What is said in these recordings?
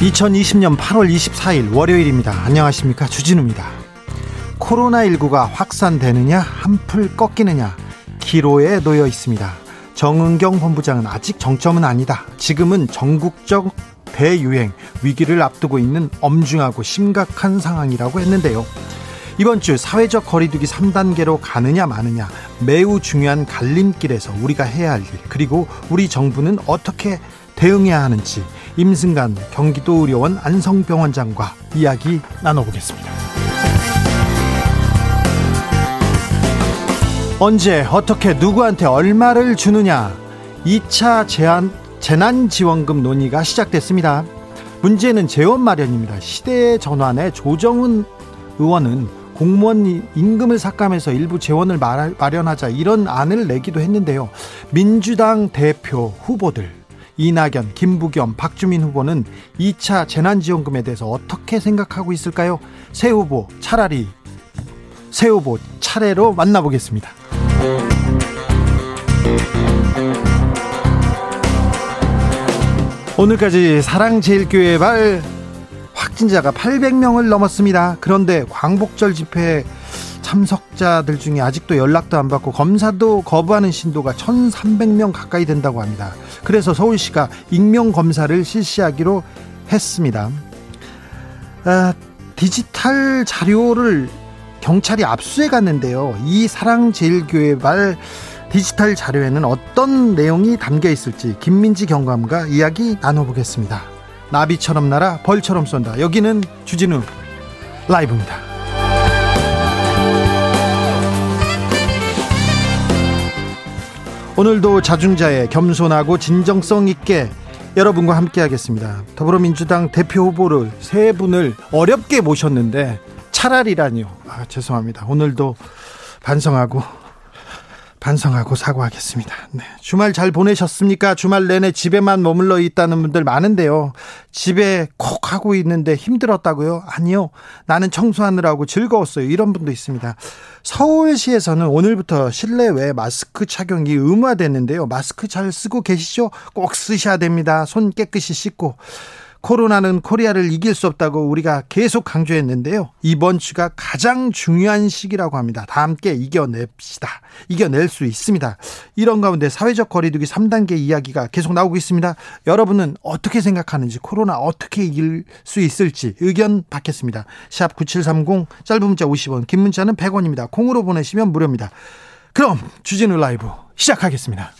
2020년 8월 24일 월요일입니다. 안녕하십니까. 주진우입니다. 코로나19가 확산되느냐, 한풀 꺾이느냐, 기로에 놓여 있습니다. 정은경 본부장은 아직 정점은 아니다. 지금은 전국적 대유행 위기를 앞두고 있는 엄중하고 심각한 상황이라고 했는데요. 이번 주 사회적 거리두기 3단계로 가느냐 마느냐 매우 중요한 갈림길에서 우리가 해야 할 일, 그리고 우리 정부는 어떻게 대응해야 하는지 임승간 경기도 의료원 안성병원장과 이야기 나눠보겠습니다. 언제 어떻게 누구한테 얼마를 주느냐 2차 제한 재난지원금 논의가 시작됐습니다. 문제는 재원 마련입니다. 시대의 전환에 조정은 의원은 공무원 임금을 삭감해서 일부 재원을 마련하자 이런 안을 내기도 했는데요. 민주당 대표 후보들 이낙연, 김부겸, 박주민 후보는 2차 재난지원금에 대해서 어떻게 생각하고 있을까요? 새 후보 차라리 새 후보 차례로 만나보겠습니다. 오늘까지 사랑제일교회 발 확진자가 800명을 넘었습니다. 그런데 광복절 집회 참석자들 중에 아직도 연락도 안 받고 검사도 거부하는 신도가 1,300명 가까이 된다고 합니다. 그래서 서울시가 익명 검사를 실시하기로 했습니다. 아, 디지털 자료를 경찰이 압수해 갔는데요. 이 사랑제일교회 말 디지털 자료에는 어떤 내용이 담겨 있을지 김민지 경감과 이야기 나눠보겠습니다. 나비처럼 날아 벌처럼 쏜다. 여기는 주진우 라이브입니다. 오늘도 자중자의 겸손하고 진정성 있게 여러분과 함께 하겠습니다. 더불어민주당 대표 후보를 세 분을 어렵게 모셨는데 차라리라니요. 아, 죄송합니다. 오늘도 반성하고 반성하고 사과하겠습니다. 네. 주말 잘 보내셨습니까? 주말 내내 집에만 머물러 있다는 분들 많은데요. 집에 콕 하고 있는데 힘들었다고요? 아니요. 나는 청소하느라고 즐거웠어요. 이런 분도 있습니다. 서울시에서는 오늘부터 실내외 마스크 착용이 의무화됐는데요. 마스크 잘 쓰고 계시죠? 꼭 쓰셔야 됩니다. 손 깨끗이 씻고. 코로나는 코리아를 이길 수 없다고 우리가 계속 강조했는데요. 이번 주가 가장 중요한 시기라고 합니다. 다 함께 이겨냅시다. 이겨낼 수 있습니다. 이런 가운데 사회적 거리두기 3단계 이야기가 계속 나오고 있습니다. 여러분은 어떻게 생각하는지 코로나 어떻게 이길 수 있을지 의견 받겠습니다. 샵 9730 짧은 문자 50원 긴 문자는 100원입니다. 콩으로 보내시면 무료입니다. 그럼 주진우 라이브 시작하겠습니다.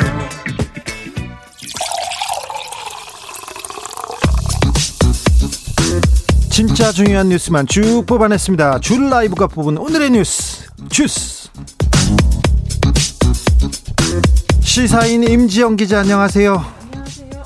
진짜 중요한 뉴스만 쭉 뽑아냈습니다. 줄 라이브가 뽑은 오늘의 뉴스 주스. 시사인 임지영 기자 안녕하세요. 안녕하세요.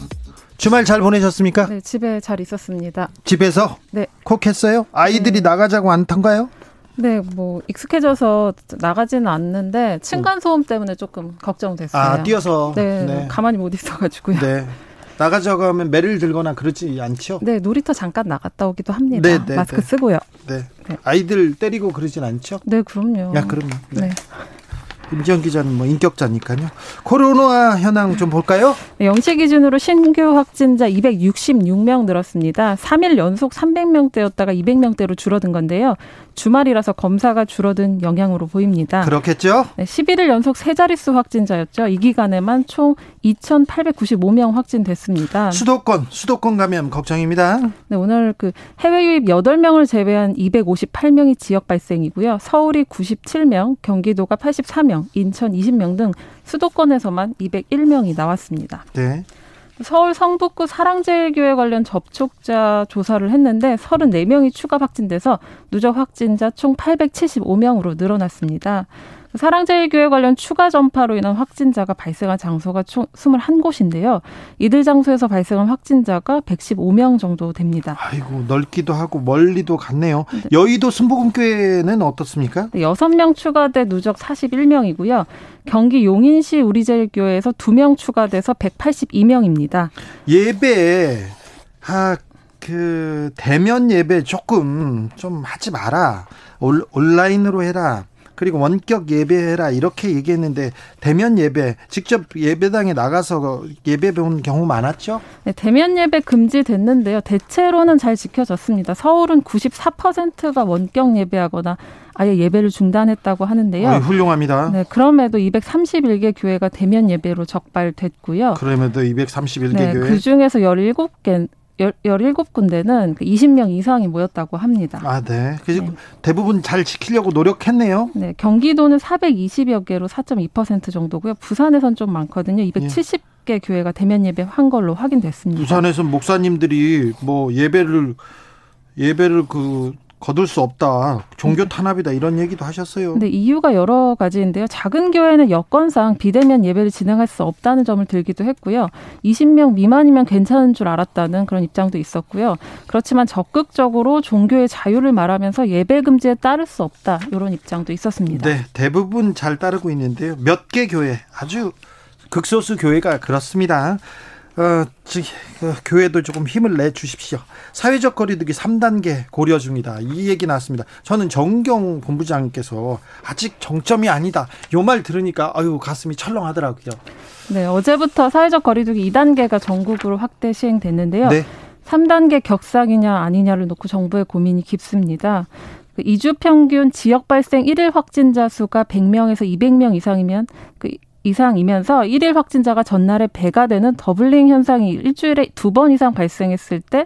주말 잘 보내셨습니까? 네, 집에 잘 있었습니다. 집에서 네. 콕 했어요? 아이들이 네. 나가자고 안 탄가요? 네, 뭐 익숙해져서 나가지는 않는데 층간 소음 때문에 조금 걱정됐어요. 아, 뛰어서. 네, 네. 가만히 못 있어가지고요. 네. 네. 나가자고 하면 매를 들거나 그러지 않죠? 놀이터 잠깐 나갔다 오기도 합니다. 네, 네, 마스크 네. 쓰고요. 네. 네. 아이들 때리고 그러진 않죠? 네, 그럼요. 야, 그럼요. 네. 네. 임지영 기자는 뭐 인격자니까요. 코로나 현황 좀 볼까요? 네, 영시 기준으로 신규 확진자 266명 늘었습니다. 3일 연속 300명대였다가 200명대로 줄어든 건데요. 주말이라서 검사가 줄어든 영향으로 보입니다. 그렇겠죠? 네, 11일 연속 세 자릿수 확진자였죠. 이 기간에만 총 2,895명 확진됐습니다. 수도권, 수도권 가면 걱정입니다. 네, 오늘 그 해외 유입 8명을 제외한 258명이 지역 발생이고요. 서울이 97명, 경기도가 84명, 인천 20명 등 수도권에서만 201명이 나왔습니다. 네. 서울 성북구 사랑제일교회 관련 접촉자 조사를 했는데 34명이 추가 확진돼서 누적 확진자 총 875명으로 늘어났습니다. 사랑제일교회 관련 추가 전파로 인한 확진자가 발생한 장소가 총 21곳인데요. 이들 장소에서 발생한 확진자가 115명 정도 됩니다. 아이고 넓기도 하고 멀리도 갔네요. 여의도 순복음교회는 어떻습니까? 6명 추가돼 누적 41명이고요. 경기 용인시 우리제일교회에서 2명 추가돼서 182명입니다. 예배 아, 그 대면 예배 조금 좀 하지 마라. 올, 온라인으로 해라. 그리고 원격 예배해라 이렇게 얘기했는데 대면 예배 직접 예배당에 나가서 예배 배운 경우 많았죠? 네, 대면 예배 금지됐는데요. 대체로는 잘 지켜졌습니다. 서울은 94%가 원격 예배하거나 아예 예배를 중단했다고 하는데요. 어이, 훌륭합니다. 네, 그럼에도 231개 교회가 대면 예배로 적발됐고요. 그럼에도 231개 네, 교회. 그 중에서 17개 17군데는 20명 이상이 모였다고 합니다. 아, 네. 그래서 네. 대부분 잘 지키려고 노력했네요. 네, 경기도는 420여 개로 4.2% 정도고요. 부산에선 좀 많거든요. 270개 교회가 대면 예배 한 걸로 확인됐습니다. 부산에서 목사님들이 뭐 예배를 예배를 그 거둘 수 없다. 종교 탄압이다 이런 얘기도 하셨어요. 근데 이유가 여러 가지인데요. 작은 교회는 여건상 비대면 예배를 진행할 수 없다는 점을 들기도 했고요. 20명 미만이면 괜찮은 줄 알았다는 그런 입장도 있었고요. 그렇지만 적극적으로 종교의 자유를 말하면서 예배 금지에 따를 수 없다. 이런 입장도 있었습니다. 네, 대부분 잘 따르고 있는데요. 몇 개 교회 아주 극소수 교회가 그렇습니다. 어, 즉, 어, 교회도 조금 힘을 내 주십시오. 사회적 거리두기 3단계 고려 중이다. 이 얘기 나왔습니다. 저는 정경 본부장께서 아직 정점이 아니다. 요 말 들으니까 아유 가슴이 철렁하더라고요. 네, 어제부터 사회적 거리두기 2단계가 전국으로 확대 시행됐는데요. 네. 3단계 격상이냐 아니냐를 놓고 정부의 고민이 깊습니다. 그 2주 평균 지역 발생 1일 확진자 수가 100명에서 200명 이상이면 그 이상이면서 일일 확진자가 전날에 배가 되는 더블링 현상이 일주일에 두 번 이상 발생했을 때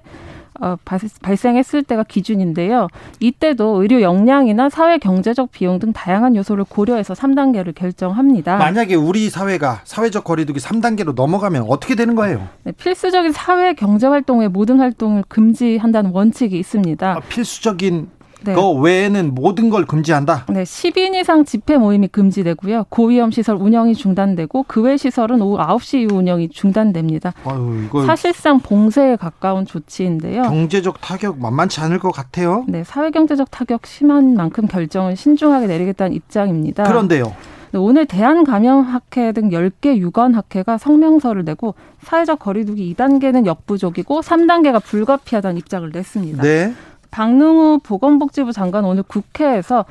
어, 발생했을 때가 기준인데요. 이때도 의료 역량이나 사회 경제적 비용 등 다양한 요소를 고려해서 3단계를 결정합니다. 만약에 우리 사회가 사회적 거리두기 3단계로 넘어가면 어떻게 되는 거예요? 네, 필수적인 사회 경제 활동 외 모든 활동을 금지한다는 원칙이 있습니다. 아, 필수적인 네. 그 외에는 모든 걸 금지한다. 네, 10인 이상 집회 모임이 금지되고요. 고위험 시설 운영이 중단되고 그 외 시설은 오후 9시 이후 운영이 중단됩니다. 아유, 이거 사실상 봉쇄에 가까운 조치인데요. 경제적 타격 만만치 않을 것 같아요. 네, 사회 경제적 타격 심한 만큼 결정을 신중하게 내리겠다는 입장입니다. 그런데요. 네, 오늘 대한감염학회 등 10개 유관학회가 성명서를 내고 사회적 거리두기 2단계는 역부족이고 3단계가 불가피하다는 입장을 냈습니다. 네. 박능우 보건복지부 장관 오늘 국회에서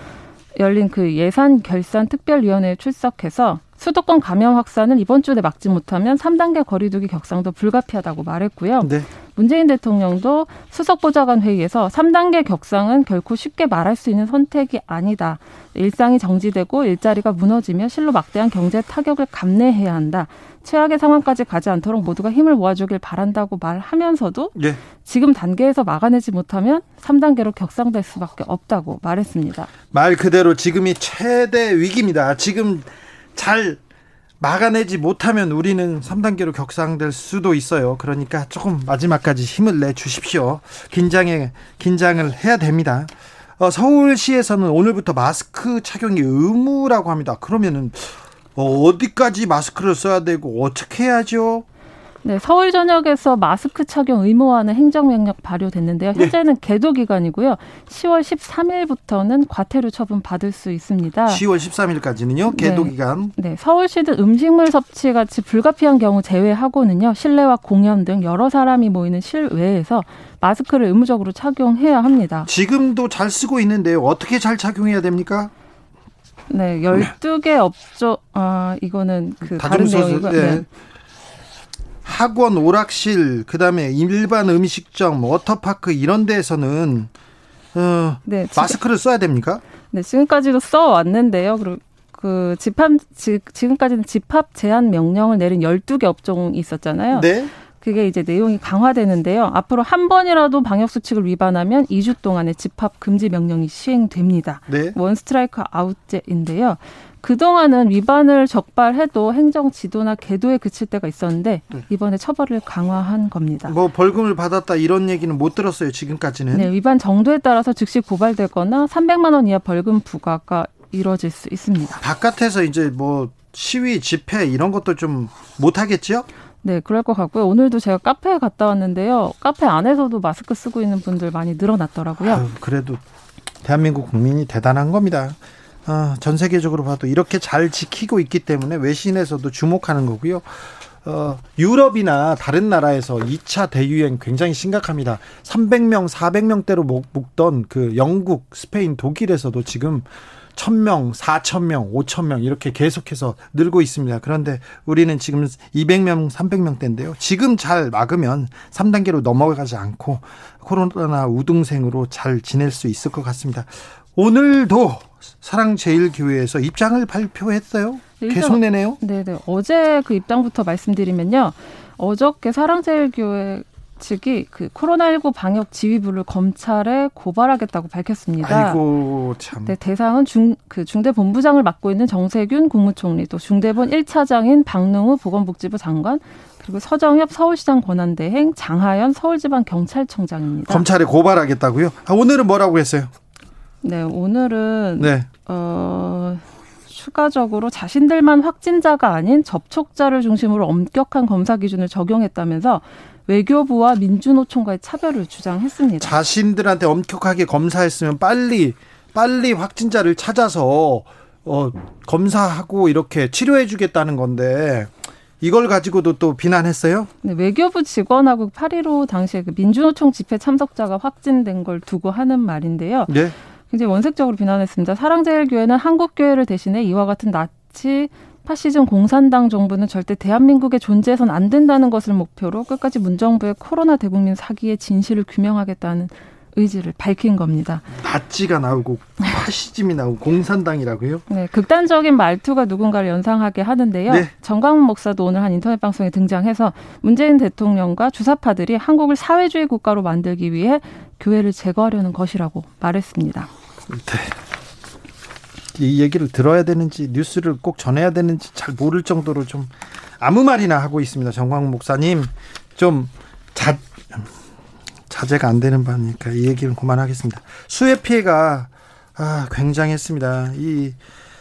열린 그 예산 결산 특별위원회에 출석해서 수도권 감염 확산을 이번 주에 막지 못하면 3단계 거리두기 격상도 불가피하다고 말했고요. 네. 문재인 대통령도 수석 보좌관 회의에서 3단계 격상은 결코 쉽게 말할 수 있는 선택이 아니다. 일상이 정지되고 일자리가 무너지며 실로 막대한 경제 타격을 감내해야 한다. 최악의 상황까지 가지 않도록 모두가 힘을 모아주길 바란다고 말하면서도 네. 지금 단계에서 막아내지 못하면 3단계로 격상될 수밖에 없다고 말했습니다. 말 그대로 지금이 최대 위기입니다. 지금 잘 막아내지 못하면 우리는 3단계로 격상될 수도 있어요. 그러니까 조금 마지막까지 힘을 내 주십시오. 긴장에 긴장을 해야 됩니다. 어, 서울시에서는 오늘부터 마스크 착용이 의무라고 합니다. 그러면은 어, 어디까지 마스크를 써야 되고 어떻게 해야죠? 네, 서울 전역에서 마스크 착용 의무화는 행정명령 발효됐는데요. 네. 현재는 계도 기간이고요. 10월 13일부터는 과태료 처분 받을 수 있습니다. 10월 13일까지는요. 계도 네. 기간. 네, 서울시는 음식물 섭취 같이 불가피한 경우 제외하고는요. 실내와 공연 등 여러 사람이 모이는 실외에서 마스크를 의무적으로 착용해야 합니다. 지금도 잘 쓰고 있는데요. 어떻게 잘 착용해야 됩니까? 네, 12개 업종 아, 이거는 그 다른 내용이고 예. 네. 학원, 오락실, 그다음에 일반 음식점, 워터파크 이런 데에서는 어, 네, 지금- 마스크를 써야 됩니까? 네, 지금까지도 써 왔는데요. 그리고 그 집합 지, 지금까지는 집합 제한 명령을 내린 12개 업종이 있었잖아요. 네. 그게 이제 내용이 강화되는데요. 앞으로 한 번이라도 방역 수칙을 위반하면 2주 동안의 집합 금지 명령이 시행됩니다. 네. 원 스트라이크 아웃제인데요. 그동안은 위반을 적발해도 행정 지도나 계도에 그칠 때가 있었는데 네. 이번에 처벌을 강화한 겁니다. 뭐 벌금을 받았다 이런 얘기는 못 들었어요 지금까지는. 네, 위반 정도에 따라서 즉시 고발되거나 300만 원 이하 벌금 부과가 이뤄질 수 있습니다. 바깥에서 이제 뭐 시위 집회 이런 것도 좀 못 하겠죠? 네, 그럴 것 같고요. 오늘도 제가 카페에 갔다 왔는데요. 카페 안에서도 마스크 쓰고 있는 분들 많이 늘어났더라고요. 아유, 그래도 대한민국 국민이 대단한 겁니다. 아, 전 세계적으로 봐도 이렇게 잘 지키고 있기 때문에 외신에서도 주목하는 거고요. 어, 유럽이나 다른 나라에서 2차 대유행 굉장히 심각합니다. 300명, 400명대로 묶던 그 영국, 스페인, 독일에서도 지금 1000명, 4000명, 5000명 이렇게 계속해서 늘고 있습니다. 그런데 우리는 지금 200명, 300명대인데요. 지금 잘 막으면 3단계로 넘어가지 않고 코로나 우등생으로 잘 지낼 수 있을 것 같습니다. 오늘도 사랑제일교회에서 입장을 발표했어요. 네, 계속 내네요. 네, 네. 어제 그 입장부터 말씀드리면요. 어저께 사랑제일교회 측이 그 코로나19 방역 지휘부를 검찰에 고발하겠다고 밝혔습니다. 아이고 참. 네, 대상은 중, 그 중대 본부장을 맡고 있는 정세균 국무총리, 또 중대본 1차장인 박능우 보건복지부 장관, 그리고 서정엽 서울시장 권한대행, 장하연 서울지방경찰청장입니다. 검찰에 고발하겠다고요? 아, 오늘은 뭐라고 했어요? 네, 오늘은 네. 어, 추가적으로 자신들만 확진자가 아닌 접촉자를 중심으로 엄격한 검사 기준을 적용했다면서 외교부와 민주노총과의 차별을 주장했습니다. 자신들한테 엄격하게 검사했으면 빨리 빨리 확진자를 찾아서 어, 검사하고 이렇게 치료해 주겠다는 건데 이걸 가지고도 또 비난했어요? 네, 외교부 직원하고 8.15 당시에 그 민주노총 집회 참석자가 확진된 걸 두고 하는 말인데요. 네. 굉장히 원색적으로 비난했습니다. 사랑제일교회는 한국교회를 대신해 이와 같은 나치 파시즘 공산당 정부는 절대 대한민국에 존재해선 안 된다는 것을 목표로 끝까지 문정부의 코로나 대국민 사기의 진실을 규명하겠다는 의지를 밝힌 겁니다. 나치가 나오고 파시즘이 나오고 공산당이라고요? 네, 극단적인 말투가 누군가를 연상하게 하는데요. 네. 정광훈 목사도 오늘 한 인터넷 방송에 등장해서 문재인 대통령과 주사파들이 한국을 사회주의 국가로 만들기 위해 교회를 제거하려는 것이라고 말했습니다. 이 얘기를 들어야 되는지 뉴스를 꼭 전해야 되는지 잘 모를 정도로 좀 아무 말이나 하고 있습니다. 정광훈 목사님 좀 자, 자제가 안 되는 바니까 이 얘기는 그만하겠습니다. 수해 피해가 아, 굉장했습니다. 이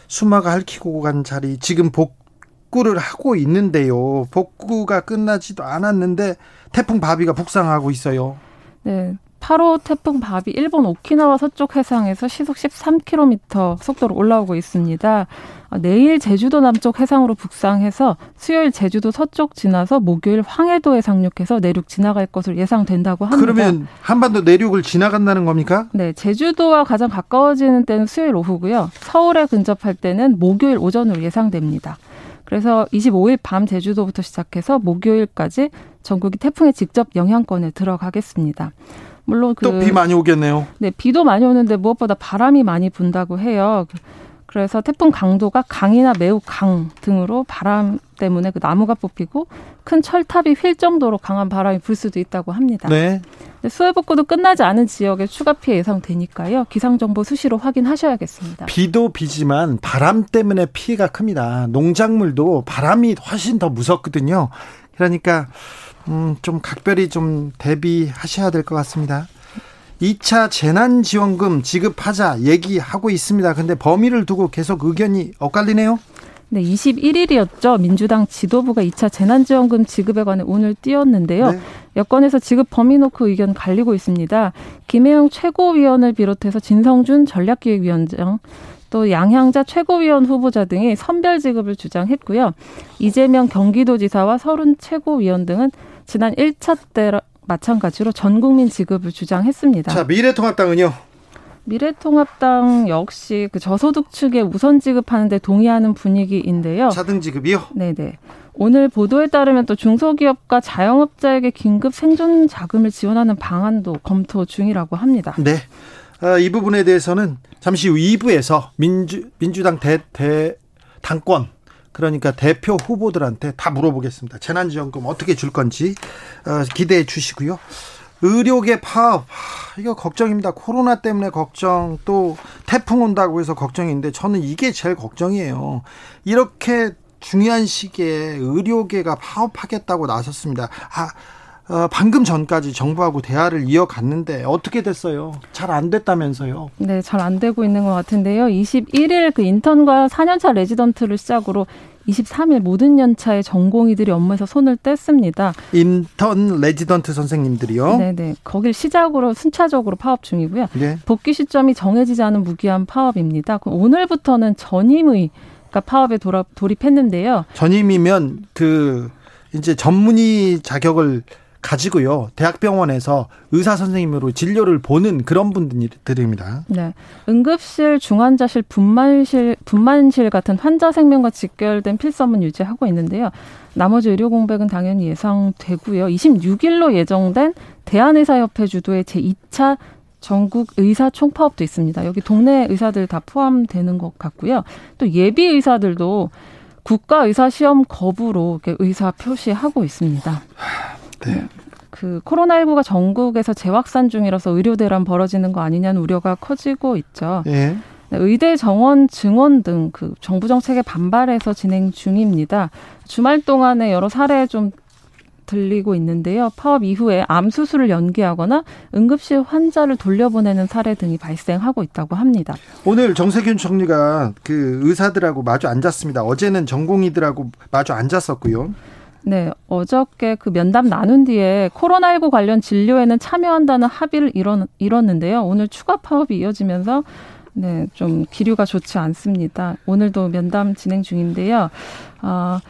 수마가 핥히고 간 자리 지금 복구를 하고 있는데요. 복구가 끝나지도 않았는데 태풍 바비가 북상하고 있어요. 네. 8호 태풍 바비 일본 오키나와 서쪽 해상에서 시속 13km 속도로 올라오고 있습니다. 아, 내일 제주도 남쪽 해상으로 북상해서 수요일 제주도 서쪽 지나서 목요일 황해도에 상륙해서 내륙 지나갈 것으로 예상된다고 합니다. 그러면 한반도 내륙을 지나간다는 겁니까? 네, 제주도와 가장 가까워지는 때는 수요일 오후고요. 서울에 근접할 때는 목요일 오전으로 예상됩니다. 그래서 25일 밤 제주도부터 시작해서 목요일까지 전국이 태풍의 직접 영향권에 들어가겠습니다. 물론 그 또비 많이 오겠네요. 네, 비도 많이 오는데 무엇보다 바람이 많이 분다고 해요. 그래서 태풍 강도가 강이나 매우 강 등으로 바람 때문에 그 나무가 뽑히고 큰 철탑이 휠 정도로 강한 바람이 불 수도 있다고 합니다. 네. 수해 복구도 끝나지 않은 지역에 추가 피해 예상되니까요. 기상 정보 수시로 확인하셔야겠습니다. 비도 비지만 바람 때문에 피해가 큽니다. 농작물도 바람이 훨씬 더 무섭거든요. 그러니까 음, 좀 각별히 좀 대비하셔야 될 것 같습니다. 2차 재난지원금 지급하자 얘기하고 있습니다. 근데 범위를 두고 계속 의견이 엇갈리네요. 네, 21일이었죠. 민주당 지도부가 2차 재난지원금 지급에 관해 오늘 띄웠는데요. 네. 여권에서 지급 범위 놓고 의견 갈리고 있습니다. 김혜영 최고위원을 비롯해서 진성준 전략기획위원장 또 양향자 최고위원 후보자 등이 선별 지급을 주장했고요. 이재명 경기도지사와 서른 최고위원 등은 지난 1차 때 마찬가지로 전 국민 지급을 주장했습니다. 자, 미래통합당은요. 미래통합당 역시 그 저소득 측에 우선 지급하는데 동의하는 분위기인데요. 차등 지급이요? 네네. 오늘 보도에 따르면 또 중소기업과 자영업자에게 긴급 생존 자금을 지원하는 방안도 검토 중이라고 합니다. 네. 어, 이 부분에 대해서는 잠시 후 2부에서 민주, 민주당 대, 대, 당권, 그러니까 대표 후보들한테 다 물어보겠습니다. 재난지원금 어떻게 줄 건지 어, 기대해 주시고요. 의료계 파업 이거 걱정입니다. 코로나 때문에 걱정 또 태풍 온다고 해서 걱정인데 저는 이게 제일 걱정이에요. 이렇게 중요한 시기에 의료계가 파업하겠다고 나섰습니다. 아, 어, 방금 전까지 정부하고 대화를 이어갔는데 어떻게 됐어요? 잘 안 됐다면서요? 네, 잘 안 되고 있는 것 같은데요. 21일 그 인턴과 4년차 레지던트를 시작으로 23일 모든 연차의 전공의들이 업무에서 손을 뗐습니다. 인턴 레지던트 선생님들이요? 네네. 거길 시작으로 순차적으로 파업 중이고요. 네. 복귀 시점이 정해지지 않은 무기한 파업입니다. 오늘부터는 전임의가 파업에 돌아, 돌입했는데요. 전임이면 그 이제 전문의 자격을 가지고요. 대학병원에서 의사 선생님으로 진료를 보는 그런 분들입니다. 네. 응급실, 중환자실, 분만실, 분만실 같은 환자 생명과 직결된 필수업은 유지하고 있는데요. 나머지 의료 공백은 당연히 예상되고요. 26일로 예정된 대한의사협회 주도의 제2차 전국 의사 총파업도 있습니다. 여기 동네 의사들 다 포함되는 것 같고요. 또 예비 의사들도 국가 의사 시험 거부로 의사 표시하고 있습니다. 네. 그 코로나19가 전국에서 재확산 중이라서 의료 대란 벌어지는 거 아니냐는 우려가 커지고 있죠. 예. 의대 정원 증원 등 그 정부 정책에 반발해서 진행 중입니다. 주말 동안에 여러 사례 좀 들리고 있는데요. 파업 이후에 암 수술을 연기하거나 응급실 환자를 돌려보내는 사례 등이 발생하고 있다고 합니다. 오늘 정세균 총리가 그 의사들하고 마주 앉았습니다. 어제는 전공의들하고 마주 앉았었고요. 네, 어저께 그 면담 나눈 뒤에 코로나19 관련 진료에는 참여한다는 합의를 이뤘, 이뤘는데요. 오늘 추가 파업이 이어지면서 네, 좀 기류가 좋지 않습니다. 오늘도 면담 진행 중인데요. 아,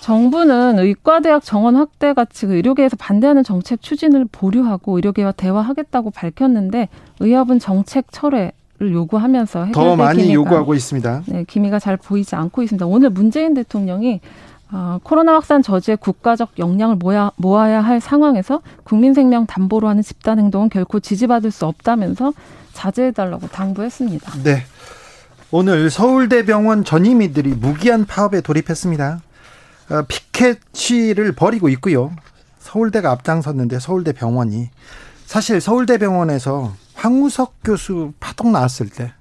정부는 의과대학 정원 확대 같이 그 의료계에서 반대하는 정책 추진을 보류하고 의료계와 대화하겠다고 밝혔는데 의협은 정책 철회 를 요구하면서 더 많이 기미가, 요구하고 있습니다. 네, 기미가 잘 보이지 않고 있습니다. 오늘 문재인 대통령이 어, 코로나 확산 저지에 국가적 역량을 모아, 모아야 할 상황에서 국민 생명 담보로 하는 집단 행동은 결코 지지받을 수 없다면서 자제해달라고 당부했습니다. 네. 오늘 서울대병원 전임의들이 무기한 파업에 돌입했습니다. 어, 피켓 시를 벌이고 있고요. 서울대가 앞장섰는데 서울대 병원이 사실 서울대 병원에서 황우석 교수 파동 나왔을 때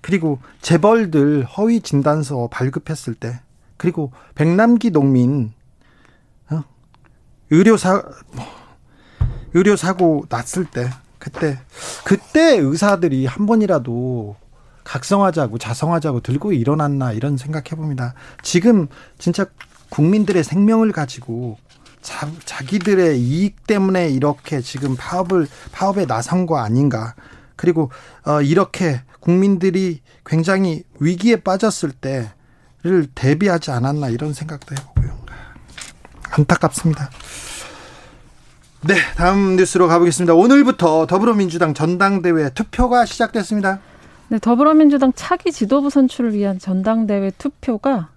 그리고 재벌들 허위 진단서 발급했을 때 그리고 백남기 농민 어? 의료사 뭐, 의료 사고 났을 때 그때 그때 의사들이 한 번이라도 각성하자고 자성하자고 들고 일어났나 이런 생각해 봅니다. 지금 진짜 국민들의 생명을 가지고 자, 자기들의 이익 때문에 이렇게 지금 파업을 파업에 나선 거 아닌가? 그리고 어, 이렇게 국민들이 굉장히 위기에 빠졌을 때 를 대비하지 않았나 이런 생각도 해보고요. 안타깝습니다. 네, 다음 뉴스로 가보겠습니다. 오늘부터 더불어민주당 전당대회 투표가 시작됐습니다. 네, 더불어민주당 차기 지도부 선출을 위한 전당대회 투표가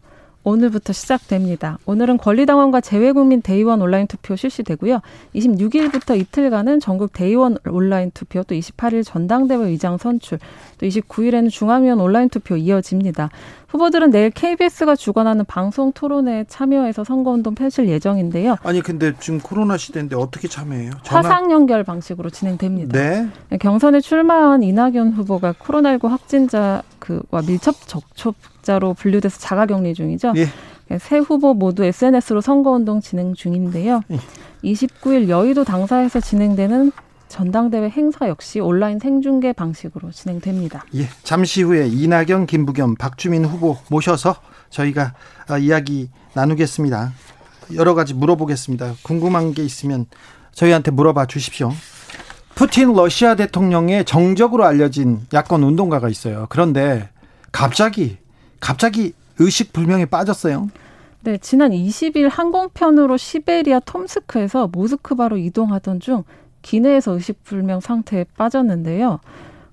오늘부터 시작됩니다. 오늘은 권리당원과 재외국민 대의원 온라인 투표 실시되고요. 26일부터 이틀간은 전국 대의원 온라인 투표, 또 28일 전당대회 의장 선출, 또 29일에는 중앙위원 온라인 투표 이어집니다. 후보들은 내일 KBS가 주관하는 방송 토론회에 참여해서 선거운동 펼칠 예정인데요. 아니 근데 지금 코로나 시대인데 어떻게 참여해요? 전화... 화상 연결 방식으로 진행됩니다. 네. 경선에 출마한 이낙연 후보가 코로나19 확진자 그와 밀접 접촉 자로 분류돼서 자가격리 중이죠. 예. 세 후보 모두 SNS로 선거운동 진행 중인데요. 예. 29일 여의도 당사에서 진행되는 전당대회 행사 역시 온라인 생중계 방식으로 진행됩니다. 예, 잠시 후에 이낙연, 김부겸, 박주민 후보 모셔서 저희가 아, 이야기 나누겠습니다. 여러 가지 물어보겠습니다. 궁금한 게 있으면 저희한테 물어봐 주십시오. 푸틴 러시아 대통령의 정적으로 알려진 야권 운동가가 있어요. 그런데 갑자기 갑자기 의식 불명에 빠졌어요. 네, 지난 20일 항공편으로 시베리아 톰스크에서 모스크바로 이동하던 중 기내에서 의식불명 상태에 빠졌는데요.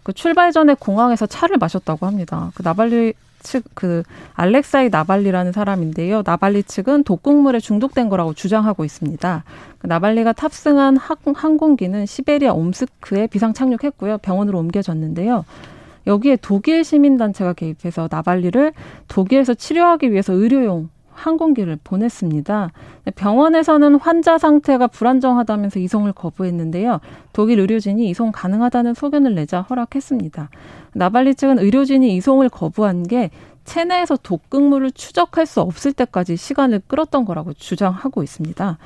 그 출발 전에 공항에서 차를 마셨다고 합니다. 그 나발리 측 그 알렉사이 나발리라는 사람인데요. 나발리 측은 독극물에 중독된 거라고 주장하고 있습니다. 그 나발리가 탑승한 항공기는 시베리아 옴스크에 비상 착륙했고요. 병원으로 옮겨졌는데요. 여기에 독일 시민단체가 개입해서 나발리를 독일에서 치료하기 위해서 의료용 항공기를 보냈습니다. 병원에서는 환자 상태가 불안정하다면서 이송을 거부했는데요. 독일 의료진이 이송 가능하다는 소견을 내자 허락했습니다. 나발리 측은 의료진이 이송을 거부한 게 체내에서 독극물을 추적할 수 없을 때까지 시간을 끌었던 거라고 주장하고 있습니다.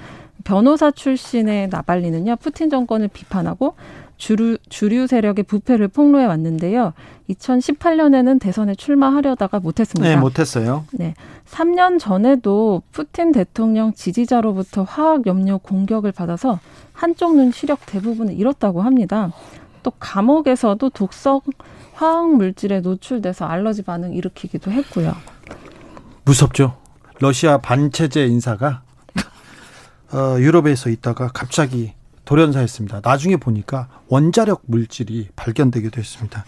변호사 출신의 나발리는요, 푸틴 정권을 비판하고 주류, 주류 세력의 부패를 폭로해 왔는데요. 2018년에는 대선에 출마하려다가 못했습니다. 네, 못했어요. 네. 3년 전에도 푸틴 대통령 지지자로부터 화학 염료 공격을 받아서 한쪽 눈 시력 대부분을 잃었다고 합니다. 또 감옥에서도 독성 화학 물질에 노출돼서 알러지 반응 일으키기도 했고요. 무섭죠. 러시아 반체제 인사가 어, 유럽에서 있다가 갑자기 돌연사했습니다. 나중에 보니까 원자력 물질이 발견되기도 했습니다.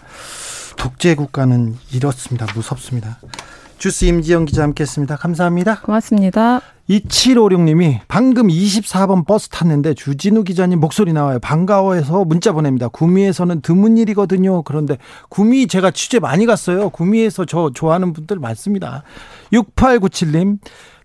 독재 국가는 이렇습니다. 무섭습니다. 주스 임지영 기자 함께했습니다. 감사합니다. 고맙습니다. 2756님이 방금 24번 버스 탔는데 주진우 기자님 목소리 나와요. 반가워해서 문자 보냅니다. 구미에서는 드문 일이거든요. 그런데 구미 제가 취재 많이 갔어요. 구미에서 저 좋아하는 분들 많습니다. 6897님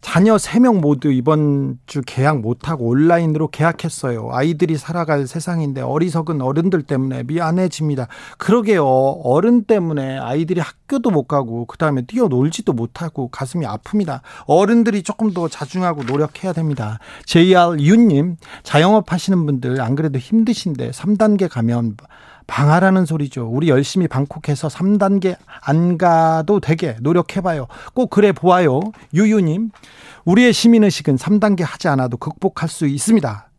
자녀 3명 모두 이번 주 계약 못하고 온라인으로 계약했어요. 아이들이 살아갈 세상인데 어리석은 어른들 때문에 미안해집니다. 그러게요. 어른 때문에 아이들이 학교도 못 가고 그다음에 뛰어놀지도 못하고 가슴이 아픕니다. 어른들이 조금 더 자중하고 노력해야 됩니다. JR 윤님 자영업 하시는 분들 안 그래도 힘드신데 3단계 가면 방하라는 소리죠. 우리 열심히 방콕해서 3단계 안 가도 되게 노력해봐요. 꼭 그래 보아요. 유유님, 우리의 시민의식은 3단계 하지 않아도 극복할 수 있습니다.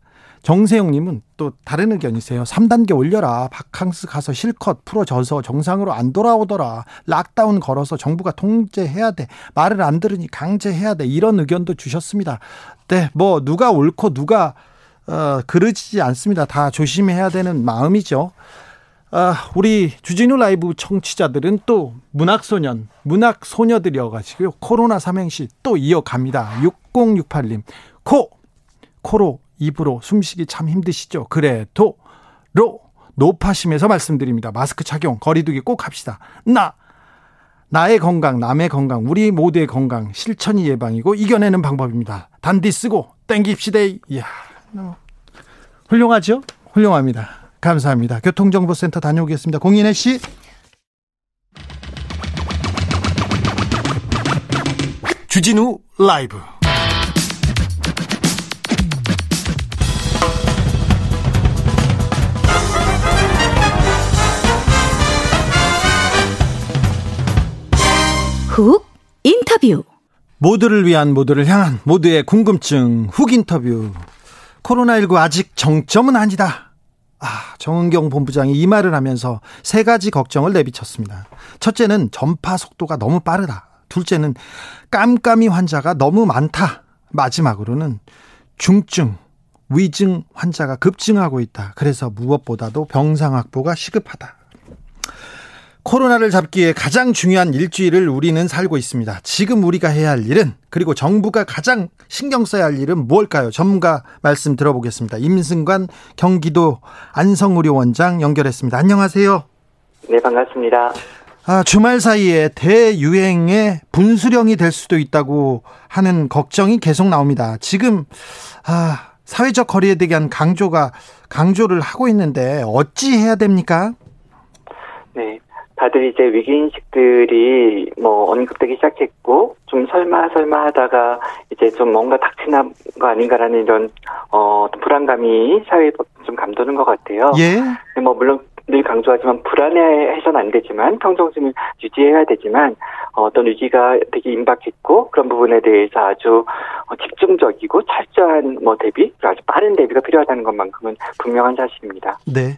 정세영님은 또 다른 의견이세요. 3단계 올려라. 바캉스 가서 실컷 풀어져서 정상으로 안 돌아오더라. 락다운 걸어서 정부가 통제해야 돼. 말을 안 들으니 강제해야 돼. 이런 의견도 주셨습니다. 네, 뭐 누가 옳고 누가 어, 그러지 않습니다. 다 조심해야 되는 마음이죠. 아, 우리 주진우 라이브 청취자들은 또 문학소년, 문학소녀들이어가지고요. 코로나 삼행시 또 이어갑니다. 6068님. 코, 코로, 입으로 숨쉬기 참 힘드시죠? 그래도, 로, 높아심에서 말씀드립니다. 마스크 착용, 거리두기 꼭 합시다. 나, 나의 건강, 남의 건강, 우리 모두의 건강, 실천이 예방이고 이겨내는 방법입니다. 단디 쓰고 땡깁시다. 이야, 훌륭하죠? 훌륭합니다. 감사합니다. 교통정보센터 다녀오겠습니다. 공인혜 씨. 주진우 라이브. 훅 인터뷰. 모두를 위한 모두를 향한 모두의 궁금증 훅 인터뷰. 코로나19 아직 정점은 아니다. 아, 정은경 본부장이 이 말을 하면서 세 가지 걱정을 내비쳤습니다. 첫째는 전파 속도가 너무 빠르다. 둘째는 깜깜이 환자가 너무 많다. 마지막으로는 중증, 위증 환자가 급증하고 있다. 그래서 무엇보다도 병상 확보가 시급하다. 코로나를 잡기에 가장 중요한 일주일을 우리는 살고 있습니다. 지금 우리가 해야 할 일은 그리고 정부가 가장 신경 써야 할 일은 무엇일까요? 전문가 말씀 들어보겠습니다. 임승관 경기도 안성의료원장 연결했습니다. 안녕하세요. 네, 반갑습니다. 아, 주말 사이에 대유행의 분수령이 될 수도 있다고 하는 걱정이 계속 나옵니다. 지금 아, 사회적 거리에 대한 강조가 강조를 하고 있는데 어찌 해야 됩니까? 네. 다들 이제 위기인식들이 뭐 언급되기 시작했고 좀 설마 설마 하다가 이제 좀 뭔가 닥치는 거 아닌가라는 이런 어 불안감이 사회에 좀 감도는 것 같아요. 예. 뭐 물론 늘 강조하지만 불안해해서는 안 되지만 평정심을 유지해야 되지만 어떤 위기가 되게 임박했고 그런 부분에 대해서 아주 어, 집중적이고 철저한 뭐 대비 아주 빠른 대비가 필요하다는 것만큼은 분명한 사실입니다. 네.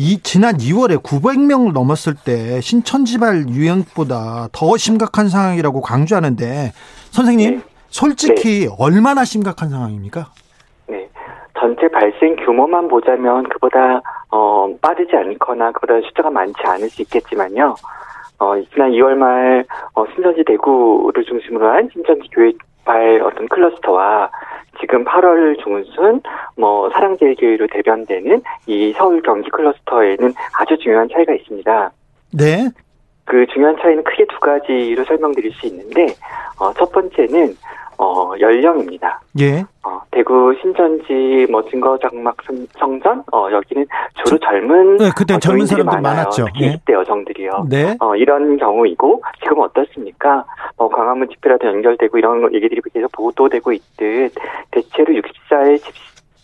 이 지난 2월에 900명을 넘었을 때 신천지발 유행보다 더 심각한 상황이라고 강조하는데 선생님 네. 솔직히 네. 얼마나 심각한 상황입니까? 네. 전 전체 발생 규모만 보자면 그보다 어, 빠르지 않거나 그보다 숫자가 많지 않을 수 있겠지만요. 어, 지난 2월 말 어, 신천지 대구를 중심으로 한 신천지 교회 발 어떤 클러스터와 지금 8월 중순 뭐 사랑제일교회로 대변되는 이 서울 경기 클러스터에는 아주 중요한 차이가 있습니다. 네. 그 중요한 차이는 크게 두 가지로 설명드릴 수 있는데 어, 첫 번째는 어, 연령입니다. 예. 어, 대구 신천지 뭐 증거장막 성- 성전 어, 여기는 주로 젊은 네, 그때 어, 젊은 사람들. 많았죠. 특히 예. 20대 여성들이요. 네. 어, 이런 경우이고 지금 어떻습니까? 뭐 광화문 집회라도 연결되고 이런 얘기들이 계속 보도되고 있듯 대체로 60살,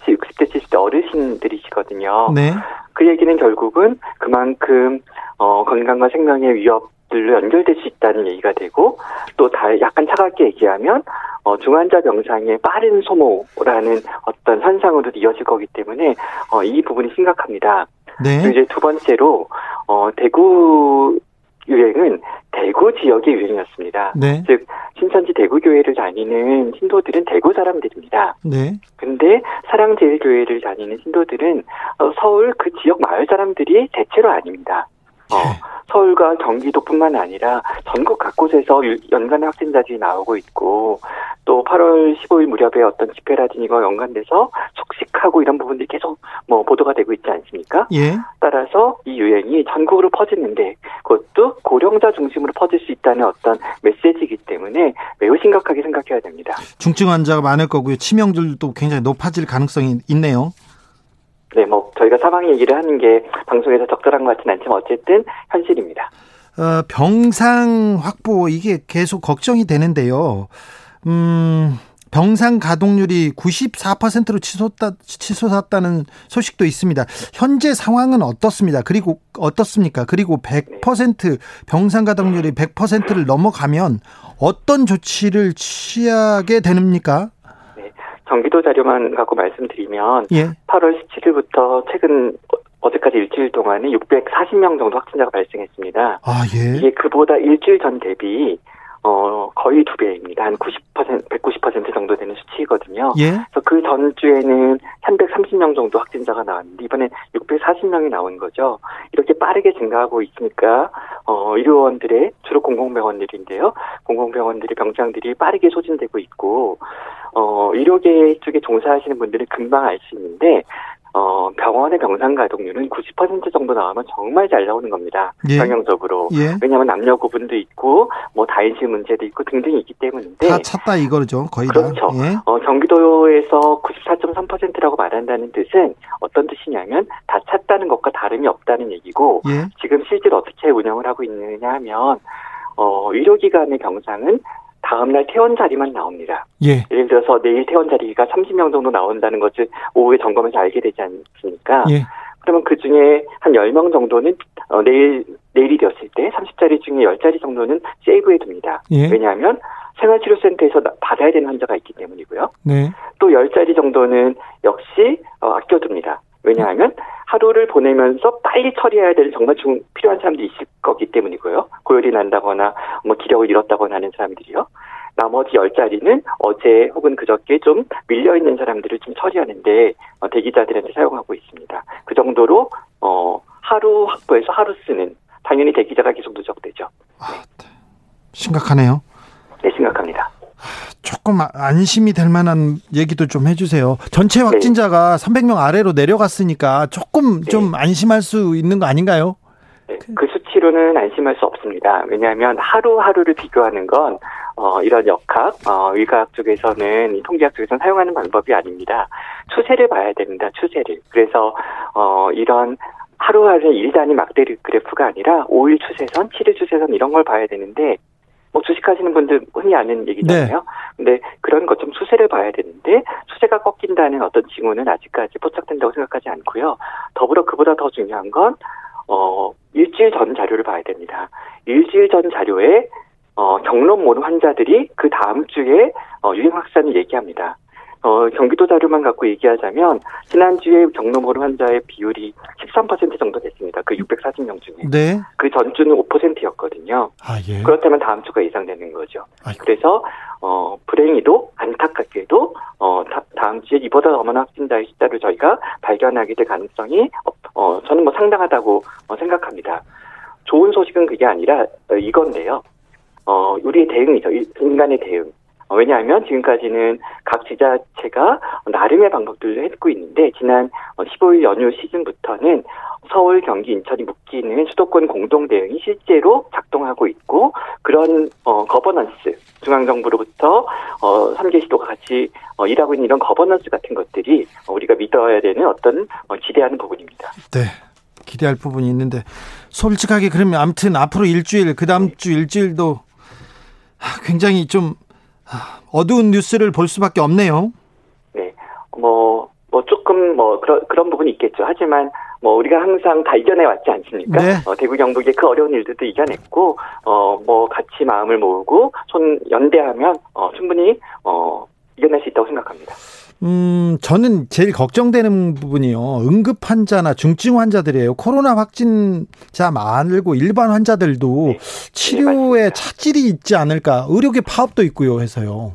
60대, 70대 어르신들이시거든요. 네. 그 얘기는 결국은 그만큼 어, 건강과 생명의 위협 들로 연결될 수 있다는 얘기가 되고 또 다 약간 차갑게 얘기하면 어, 중환자 병상의 빠른 소모라는 어떤 현상으로도 이어질 거기 때문에 어, 이 부분이 심각합니다. 네. 이제 두 번째로 어, 대구 유행은 대구 지역의 유행이었습니다. 네. 즉 신천지 대구교회를 다니는 신도들은 대구 사람들입니다. 네. 근데 사랑제일교회를 다니는 신도들은 어, 서울 그 지역 마을 사람들이 대체로 아닙니다. 어, 네. 서울과 경기도뿐만 아니라 전국 곳곳에서 유- 연간의 확진자들이 나오고 있고 또 8월 15일 무렵에 어떤 집회라든지 이거 연관돼서 속식하고 이런 부분들이 계속 뭐 보도가 되고 있지 않습니까? 예. 따라서 이 유행이 전국으로 퍼지는데 그것도 고령자 중심으로 퍼질 수 있다는 어떤 메시지이기 때문에 매우 심각하게 생각해야 됩니다. 중증 환자가 많을 거고요. 치명률도 굉장히 높아질 가능성이 있네요. 네, 뭐 저희가 사망 얘기를 하는 게 방송에서 적절한 것 같진 않지만 어쨌든 현실입니다. 어, 병상 확보 이게 계속 걱정이 되는데요. 음, 병상 가동률이 94%로 치솟다, 치솟았다는 소식도 있습니다. 현재 상황은 어떻습니다. 그리고 어떻습니까? 그리고 100% 병상 가동률이 100%를 넘어가면 어떤 조치를 취하게 됩니까? 경기도 자료만 갖고 말씀드리면 예. 8월 17일부터 최근 어- 어제까지 일주일 동안에 640명 정도 확진자가 발생했습니다. 아, 예. 이게 그보다 일주일 전 대비 어 거의 두 배입니다. 한 90%, 190% 정도 되는 수치이거든요. 예. 그래서 그 전주에는 330명 정도 확진자가 나왔는데 이번에 640명이 나온 거죠. 이렇게 빠르게 증가하고 있으니까 어 의료원들의 주로 공공병원들인데요. 공공병원들의 병상들이 빠르게 소진되고 있고 어 의료계 쪽에 종사하시는 분들은 금방 알 수 있는데 어 병원의 병상 가동률은 90% 정도 나오면 정말 잘 나오는 겁니다. 예. 경영적으로. 예. 왜냐하면 남녀 구분도 있고 뭐 다인실 문제도 있고 등등이 있기 때문인데 다 찼다 이거죠. 거의 그렇죠. 다. 예. 어, 경기도에서 94.3%라고 말한다는 뜻은 어떤 뜻이냐면 다 찼다는 것과 다름이 없다는 얘기고 예. 지금 실제로 어떻게 운영을 하고 있느냐 하면 어, 의료기관의 병상은 다음날 퇴원 자리만 나옵니다. 예. 예를 들어서 내일 퇴원 자리가 30명 정도 나온다는 것을 오후에 점검해서 알게 되지 않습니까? 예. 그러면 그 중에 한 10명 정도는 어, 내일, 내일이 되었을 때 30자리 중에 10자리 정도는 세이브해 둡니다. 예. 왜냐하면 생활치료센터에서 나- 받아야 되는 환자가 있기 때문이고요. 네. 또 10자리 정도는 역시 어, 아껴둡니다. 왜냐하면 하루를 보내면서 빨리 처리해야 될 정말 중, 필요한 사람들이 있을 거기 때문이고요. 고열이 난다거나 뭐 기력을 잃었다거나 하는 사람들이요. 나머지 10자리는 어제 혹은 그저께 좀 밀려있는 사람들을 좀 처리하는데 어, 대기자들한테 사용하고 있습니다. 그 정도로 어, 하루 확보해서 하루 쓰는 당연히 대기자가 계속 누적되죠. 심각하네요. 네, 심각합니다. 조금 아- 안심이 될 만한 얘기도 좀 해주세요. 전체 확진자가 300명 아래로 내려갔으니까 조금 좀 안심할 수 있는 거 아닌가요? 네, 그 수치로는 안심할 수 없습니다. 왜냐하면 하루하루를 비교하는 건 어, 이런 역학, 어, 의과학 쪽에서는 이 통계학 쪽에서는 사용하는 방법이 아닙니다. 추세를 봐야 됩니다. 추세를. 그래서 어, 이런 하루하루 일 단위 막대 그래프가 아니라 5일 추세선, 7일 추세선 이런 걸 봐야 되는데 뭐 주식하시는 분들 흔히 아는 얘기잖아요. 근데 그런 것좀 추세를 봐야 되는데 추세가 꺾인다는 어떤 징후는 아직까지 포착된다고 생각하지 않고요. 더불어 그보다 더 중요한 건 어, 일주일 전 자료를 봐야 됩니다. 일주일 전 자료에 어, 경로 모르는 환자들이 그 다음 주에 어, 유행 확산을 얘기합니다. 어, 경기도 자료만 갖고 얘기하자면 지난주에 경로모르 환자의 비율이 13% 정도 됐습니다. 그 640명 중에. 네. 그 전주는 5%였거든요. 아, 예. 그렇다면 다음 주가 예상되는 거죠. 아이고. 그래서 어, 불행히도 안타깝게도 어, 다, 음 주에 이보다 더 많은 확진자의 숫자를 저희가 발견하게 될 가능성이 어, 어, 저는 뭐 상당하다고 어, 생각합니다. 좋은 소식은 그게 아니라 어, 이건데요. 어, 우리의 대응이죠. 인간의 대응. 어, 왜냐하면 지금까지는 각 지자체가 나름의 방법들을 했고 있는데 지난 15일 연휴 시즌부터는 서울, 경기, 인천이 묶이는 수도권 공동 대응이 실제로 작동하고 있고 그런 어, 거버넌스 중앙 정부로부터 어, 3개 시도가 같이 어, 일하고 있는 이런 거버넌스 같은 것들이 우리가 믿어야 되는 어떤 어, 기대하는 부분입니다. 네. 기대할 부분이 있는데 솔직하게 그러면 아무튼 앞으로 일주일 그다음 주 일주일도 굉장히 좀 어두운 뉴스를 볼 수밖에 없네요. 네. 뭐, 뭐 조금 뭐 그런, 그런 부분이 있겠죠. 하지만 뭐 우리가 항상 다 이겨내 왔지 않습니까? 네. 어, 대구 경북의 그 어려운 일들도 이겨냈고, 어, 뭐 같이 마음을 모으고 손 연대하면 어, 충분히 어, 이겨낼 수 있다고 생각합니다. 음, 저는 제일 걱정되는 부분이요. 응급 환자나 중증 환자들이에요. 코로나 확진자 말고 일반 환자들도 네. 치료에 네, 차질이 있지 않을까. 의료계 파업도 있고요 해서요.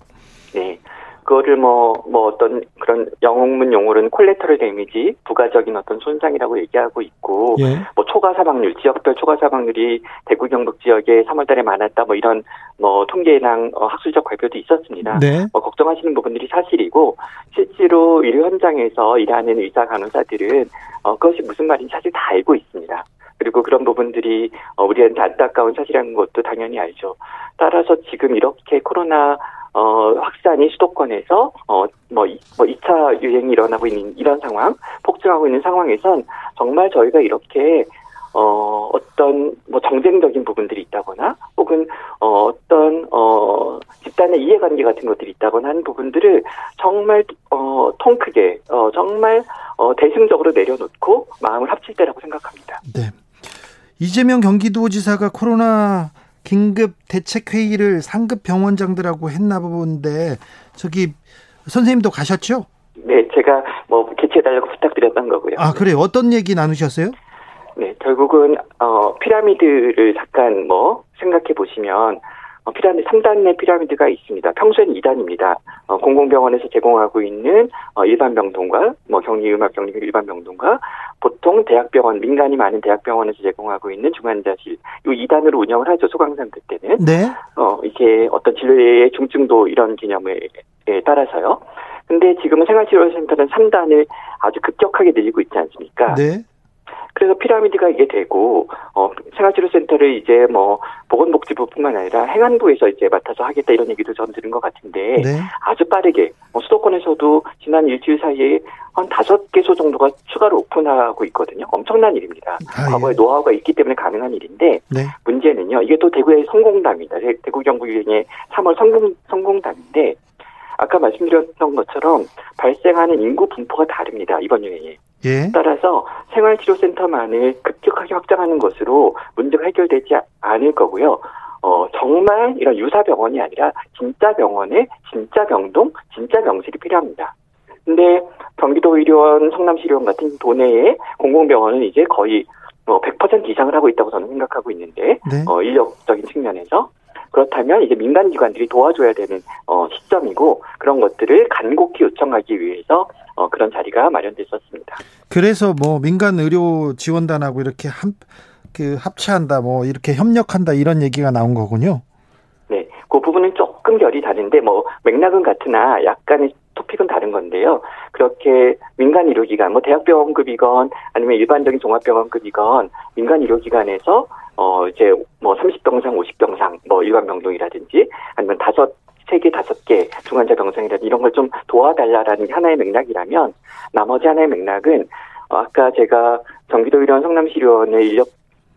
네. 그거를 뭐, 뭐 어떤 그런 영웅문 용어로는 콜레터럴 데미지, 부가적인 어떤 손상이라고 얘기하고 있고, 예. 뭐 초과 사망률, 지역별 초과 사망률이 대구 경북 지역에 3월달에 많았다, 뭐 이런 뭐 통계랑 어, 학술적 발표도 있었습니다. 네. 뭐 걱정하시는 부분들이 사실이고 실제로 의료 현장에서 일하는 의사 간호사들은 어, 그것이 무슨 말인지 사실 다 알고 있습니다. 그리고 그런 부분들이 어, 우리한테 안타까운 사실이라는 것도 당연히 알죠. 따라서 지금 이렇게 코로나 어, 확산이 수도권에서, 어, 뭐, 뭐, 2차 유행이 일어나고 있는 이런 상황, 폭증하고 있는 상황에선 정말 저희가 이렇게, 어, 어떤, 뭐, 정쟁적인 부분들이 있다거나, 혹은, 어, 어떤, 어, 집단의 이해관계 같은 것들이 있다거나 하는 부분들을 정말, 어, 통 크게, 어, 정말, 어, 대승적으로 내려놓고 마음을 합칠 때라고 생각합니다. 네. 이재명 경기도지사가 코로나 긴급 대책 회의를 상급 병원장들하고 했나 본데 저기 선생님도 가셨죠? 네, 제가 뭐 개최해달라고 부탁드렸던 거고요. 아 그래요? 어떤 얘기 나누셨어요? 네, 결국은 어 피라미드를 잠깐 뭐 생각해 보시면 어, 피라미드 3단의 피라미드가 있습니다. 평소에는 2단입니다. 어, 공공병원에서 제공하고 있는 어, 일반 병동과 뭐 격리 음악 격리 일반 병동과 보통 대학병원 민간이 많은 대학병원에서 제공하고 있는 중환자실 이 2단으로 운영을 하죠 소강상들 때는 네. 어 이게 어떤 진료의 중증도 이런 개념에 따라서요. 근데 지금은 생활치료센터는 3단을 아주 급격하게 늘리고 있지 않습니까? 네. 그래서 피라미드가 이게 되고 어 생활치료센터를 이제 뭐 보건복지부뿐만 아니라 행안부에서 이제 맡아서 하겠다 이런 얘기도 전 들은 것 같은데 네. 아주 빠르게 뭐 수도권에서도 지난 일주일 사이에 한 다섯 개소 정도가 추가로 오픈하고 있거든요. 엄청난 일입니다. 아, 과거에 예. 노하우가 있기 때문에 가능한 일인데 네. 문제는요. 이게 또 대구의 성공담입니다. 대구 경북 유행의 3월 성공 성공담인데 아까 말씀드렸던 것처럼 발생하는 인구 분포가 다릅니다. 이번 유행에. 예. 따라서 생활치료센터만을 급격하게 확장하는 것으로 문제가 해결되지 않을 거고요. 어, 정말 이런 유사 병원이 아니라 진짜 병원에 진짜 병동, 진짜 병실이 필요합니다. 근데 경기도 의료원, 성남시의료원 같은 도내의 공공병원은 이제 거의 뭐 100% 이상을 하고 있다고 저는 생각하고 있는데, 네. 어, 인력적인 측면에서. 그렇다면 이제 민간 기관들이 도와줘야 되는 어, 시점이고 그런 것들을 간곡히 요청하기 위해서 어, 그런 자리가 마련됐었습니다. 그래서 뭐 민간 의료 지원단하고 이렇게 함, 그 합체한다, 뭐 이렇게 협력한다 이런 얘기가 나온 거군요. 네, 그 부분은 조금 결이 다른데 뭐 맥락은 같으나 약간의 토픽은 다른 건데요. 그렇게 민간 의료기관, 뭐 대학병원급이건 아니면 일반적인 종합병원급이건 민간 의료기관에서 어 이제 뭐 30병상, 50병상, 뭐 일반 병동이라든지 아니면 다섯 세 개, 다섯 개 중환자 병상이라든지 이런 걸 좀 도와달라라는 게 하나의 맥락이라면 나머지 하나의 맥락은 어, 아까 제가 경기도 의료원 성남시의료원의 인력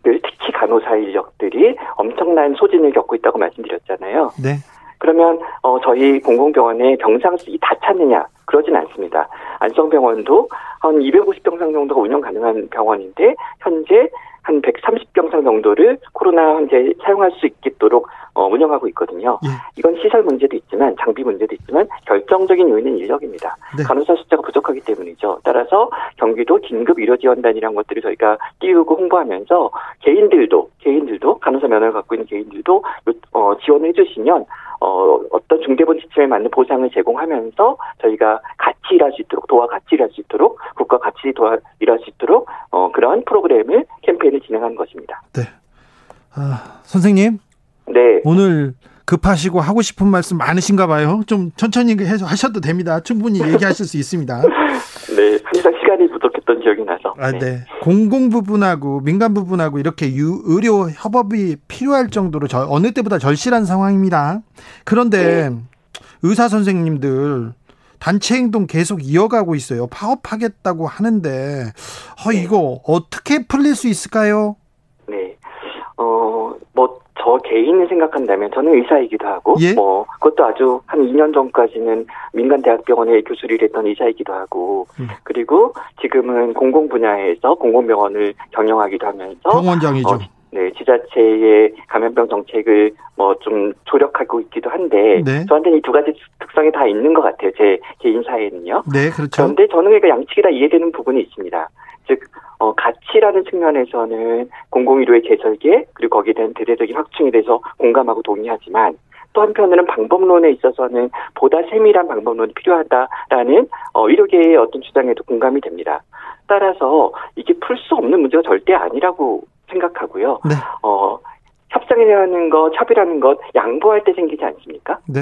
들 특히 간호사 인력들이 엄청난 소진을 겪고 있다고 말씀드렸잖아요. 네. 그러면 어 저희 공공병원에 병상 수이 다 찼느냐? 그러진 않습니다. 안성병원도 한 250병상 정도가 운영 가능한 병원인데 현재 한 130병상 정도를 코로나 환자에 사용할 수 있도록 어 어, 운영하고 있거든요. 예. 이건 시설 문제도 있지만 장비 문제도 있지만 결정적인 요인은 인력입니다. 네. 간호사 숫자가 부족하기 때문이죠. 따라서 경기도 긴급 의료 지원단이라는 것들을 저희가 띄우고 홍보하면서 개인들도 개인들도 간호사 면허를 갖고 있는 개인들도 어, 지원을 해주시면 어, 어떤 중대본 지침에 맞는 보상을 제공하면서 저희가 같이 일할 수 있도록 도와 같이 일할 수 있도록 국가 같이 도와 일할 수 있도록 어, 그러한 프로그램을 캠페인 을 진행하는 것입니다. 아, 선생님 네. 오늘 급하시고 하고 싶은 말씀 많으신가 봐요. 좀 천천히 해서 하셔도 됩니다. 충분히 얘기하실 수 있습니다. 네, 항상 시간이 부족했던 기억이 나서. 아, 네. 공공 부분하고 민간 부분하고 이렇게 유, 의료 협업이 필요할 정도로 저, 어느 때보다 절실한 상황입니다. 그런데 의사 선생님들 단체 행동 계속 이어가고 있어요. 파업하겠다고 하는데 어, 이거 어떻게 풀릴 수 있을까요? 네. 어, 뭐, 저 개인을 생각한다면 저는 의사이기도 하고, 예? 뭐, 그것도 아주 한 2년 전까지는 민간 대학병원의 교수를 일했던 의사이기도 하고, 음. 그리고 지금은 공공 분야에서 공공병원을 경영하기도 하면서, 병원장이죠. 어, 네, 지자체의 감염병 정책을 뭐 좀 조력하고 있기도 한데, 네. 저한테는 이 두 가지 특성이 다 있는 것 같아요. 제 개인 사회는요. 네, 그렇죠. 그런데 저는 그러니까 양측이 다 이해되는 부분이 있습니다. 즉, 어, 가치라는 측면에서는 공공의료의 재설계, 그리고 거기에 대한 대대적인 확충에 대해서 공감하고 동의하지만, 또 한편으로는 방법론에 있어서는 보다 세밀한 방법론이 필요하다라는 어, 의료계의 어떤 주장에도 공감이 됩니다. 따라서 이게 풀 수 없는 문제가 절대 아니라고 생각하고요. 네. 어, 협상이라는 것, 협의라는 것 양보할 때 생기지 않습니까? 네.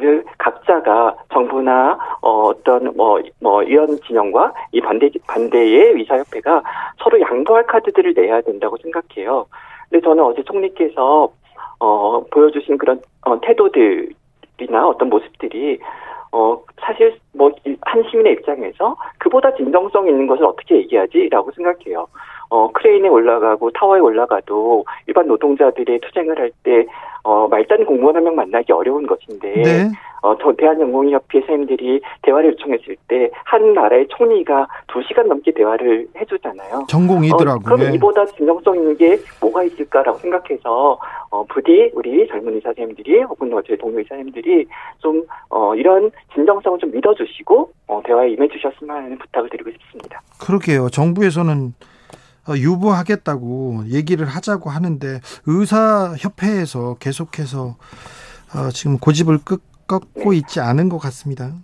를 각자가 정부나 어, 어떤 뭐, 뭐 이런 진영과 이 반대 반대의 의사협회가 서로 양보할 카드들을 내야 된다고 생각해요. 근데 저는 어제 총리께서 어, 보여주신 그런 어, 태도들이나 어떤 모습들이 어, 사실 뭐 한 시민의 입장에서 그보다 진정성 있는 것을 어떻게 얘기하지라고 생각해요. 어, 크레인에 올라가고 타워에 올라가도 일반 노동자들의 투쟁을 할 때, 어, 말단 공무원 한 명 만나기 어려운 것인데, 네. 어, 저 대한연공의협회 선생님들이 대화를 요청했을 때, 한 나라의 총리가 두 시간 넘게 대화를 해주잖아요. 전공이더라고요. 어, 그럼 예. 이보다 진정성 있는 게 뭐가 있을까라고 생각해서, 어, 부디 우리 젊은 의사 선생님들이, 혹은 뭐 저희 동료 의사 선생님들이 좀, 어, 이런 진정성을 좀 믿어주시고, 어, 대화에 임해주셨으면 하는 부탁을 드리고 싶습니다. 그러게요. 정부에서는 어, 유보하겠다고 얘기를 하자고 하는데 의사협회에서 계속해서 어, 지금 고집을 끄, 꺾고 있지 않은 것 같습니다.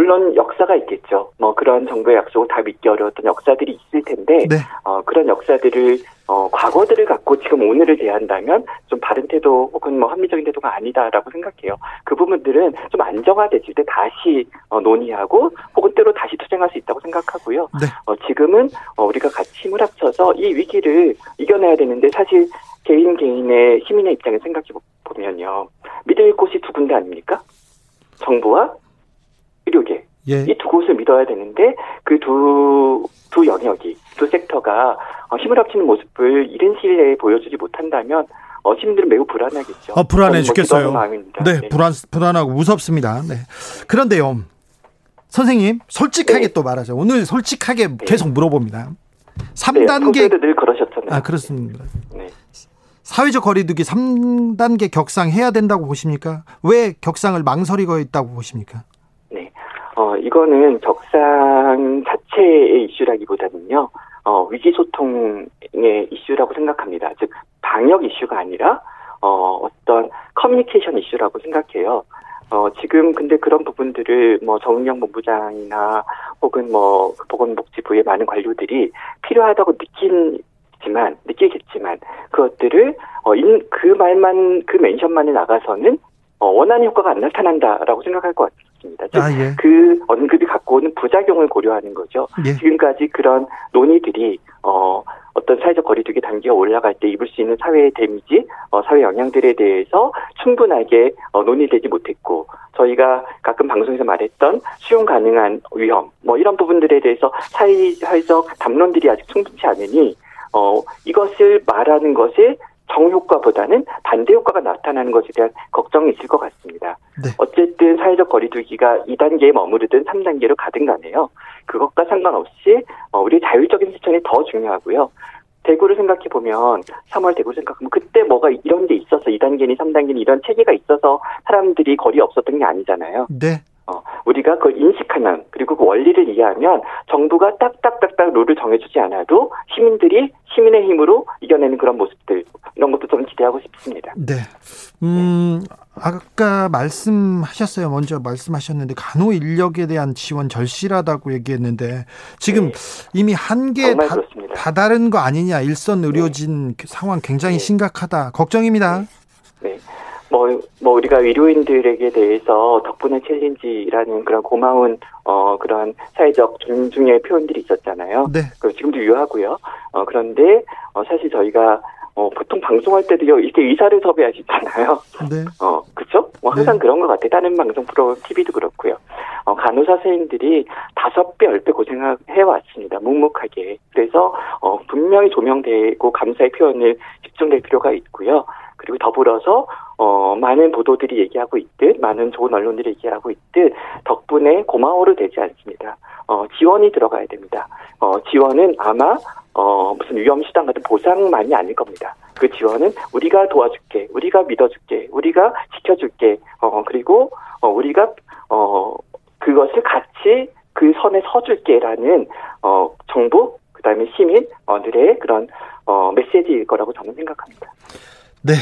네, 물론 역사가 있겠죠. 뭐 그런 정부의 약속을 다 믿기 어려웠던 역사들이 있을 텐데 네. 어, 그런 역사들을 어, 과거들을 갖고 지금 오늘을 대한다면 좀 바른 태도 혹은 뭐 합리적인 태도가 아니다라고 생각해요. 그 부분들은 좀 안정화됐을 때 다시 어, 논의하고 혹은 때로 다시 투쟁할 수 있다고 생각하고요. 네. 어, 지금은 어, 우리가 같이 힘을 합쳐서 이 위기를 이겨내야 되는데 사실 개인 개인의 시민의 입장에 생각해 보면요. 믿을 곳이 두 군데 아닙니까? 정부와 의료계. 예. 이두 곳을 믿어야 되는데 그 두 두 영역이 두 섹터가 어, 힘을 합치는 모습을 이른 시일 내에 보여주지 못한다면 어, 시민들은 매우 불안하겠죠. 어, 불안해 뭐 죽겠어요. 마음입니다. 네, 불안 불안하고 무섭습니다. 네. 그런데요. 선생님, 솔직하게 네. 또 말하죠. 오늘 솔직하게 계속 물어봅니다. 네, 3단계 평소에도 늘 그러셨잖아요. 아, 그렇습니다. 네. 사회적 거리두기 3단계 격상 해야 된다고 보십니까? 왜 격상을 망설이고 있다고 보십니까? 네. 어, 이거는 적상 자체의 이슈라기보다는요, 어, 위기소통의 이슈라고 생각합니다. 즉, 방역 이슈가 아니라, 어, 어떤 커뮤니케이션 이슈라고 생각해요. 어, 지금 근데 그런 부분들을 뭐 정은영 본부장이나 혹은 뭐 보건복지부의 많은 관료들이 필요하다고 느끼지만, 느끼겠지만, 그것들을, 어, 인, 그 말만, 그 멘션만에 나가서는, 어, 원하는 효과가 안 나타난다라고 생각할 것 같 습니다. 즉, 아, 예. 그 언급이 갖고 오는 부작용을 고려하는 거죠. 예. 지금까지 그런 논의들이 어 어떤 사회적 거리두기 단계가 올라갈 때 입을 수 있는 사회의 데미지, 어, 사회 영향들에 대해서 충분하게 어, 논의되지 못했고 저희가 가끔 방송에서 말했던 수용 가능한 위험, 뭐 이런 부분들에 대해서 사회적 담론들이 아직 충분치 않으니 어 이것을 말하는 것에 정효과보다는 반대 효과가 나타나는 것에 대한 걱정이 있을 것 같습니다. 네. 어쨌든 사회적 거리두기가 2단계에 머무르든 3단계로 가든 간에요. 그것과 상관없이 어, 우리 자율적인 실천이 더 중요하고요. 대구를 생각해 보면 3월 대구 생각하면 그때 뭐가 이런 게 있어서 2단계니 3단계니 이런 체계가 있어서 사람들이 거리 없었던 게 아니잖아요. 네. 어, 우리가 그걸 인식하면 그리고 그 원리를 이해하면 정부가 딱딱딱딱 룰을 정해주지 않아도 시민들이 시민의 힘으로 이겨내는 그런 모습들 이런 것도 좀 기대하고 싶습니다. 네. 음, 아까 말씀하셨어요. 먼저 말씀하셨는데 간호 인력에 대한 지원 절실하다고 얘기했는데 지금 네. 이미 한계 다, 그렇습니다. 다다른 거 아니냐. 일선 의료진 상황 굉장히 네. 심각하다. 걱정입니다. 네. 뭐, 뭐, 우리가 의료인들에게 대해서 덕분에 챌린지라는 그런 고마운, 어, 그런 사회적 존중의 표현들이 있었잖아요. 네. 그 지금도 유효하고요. 어, 그런데, 어, 사실 저희가, 어, 보통 방송할 때도요, 이렇게 의사를 섭외하시잖아요. 네. 어, 그쵸? 뭐 항상 네. 그런 것 같아요. 다른 방송 프로, TV도 그렇고요. 어, 간호사 선생님들이 다섯 배, 열 배 고생해 왔습니다. 묵묵하게. 그래서, 어, 분명히 조명되고 감사의 표현을 집중될 필요가 있고요. 그리고 더불어서, 어, 많은 보도들이 얘기하고 있듯, 많은 좋은 언론들이 얘기하고 있듯, 덕분에 고마워로 되지 않습니다. 어, 지원이 들어가야 됩니다. 어, 지원은 아마, 어, 무슨 위험수당 같은 보상만이 아닐 겁니다. 그 지원은 우리가 도와줄게, 우리가 믿어줄게, 우리가 지켜줄게, 어, 그리고, 어, 우리가, 어, 그것을 같이 그 선에 서줄게라는, 어, 정부, 그 다음에 시민들의 그런, 어, 메시지일 거라고 저는 생각합니다. 네.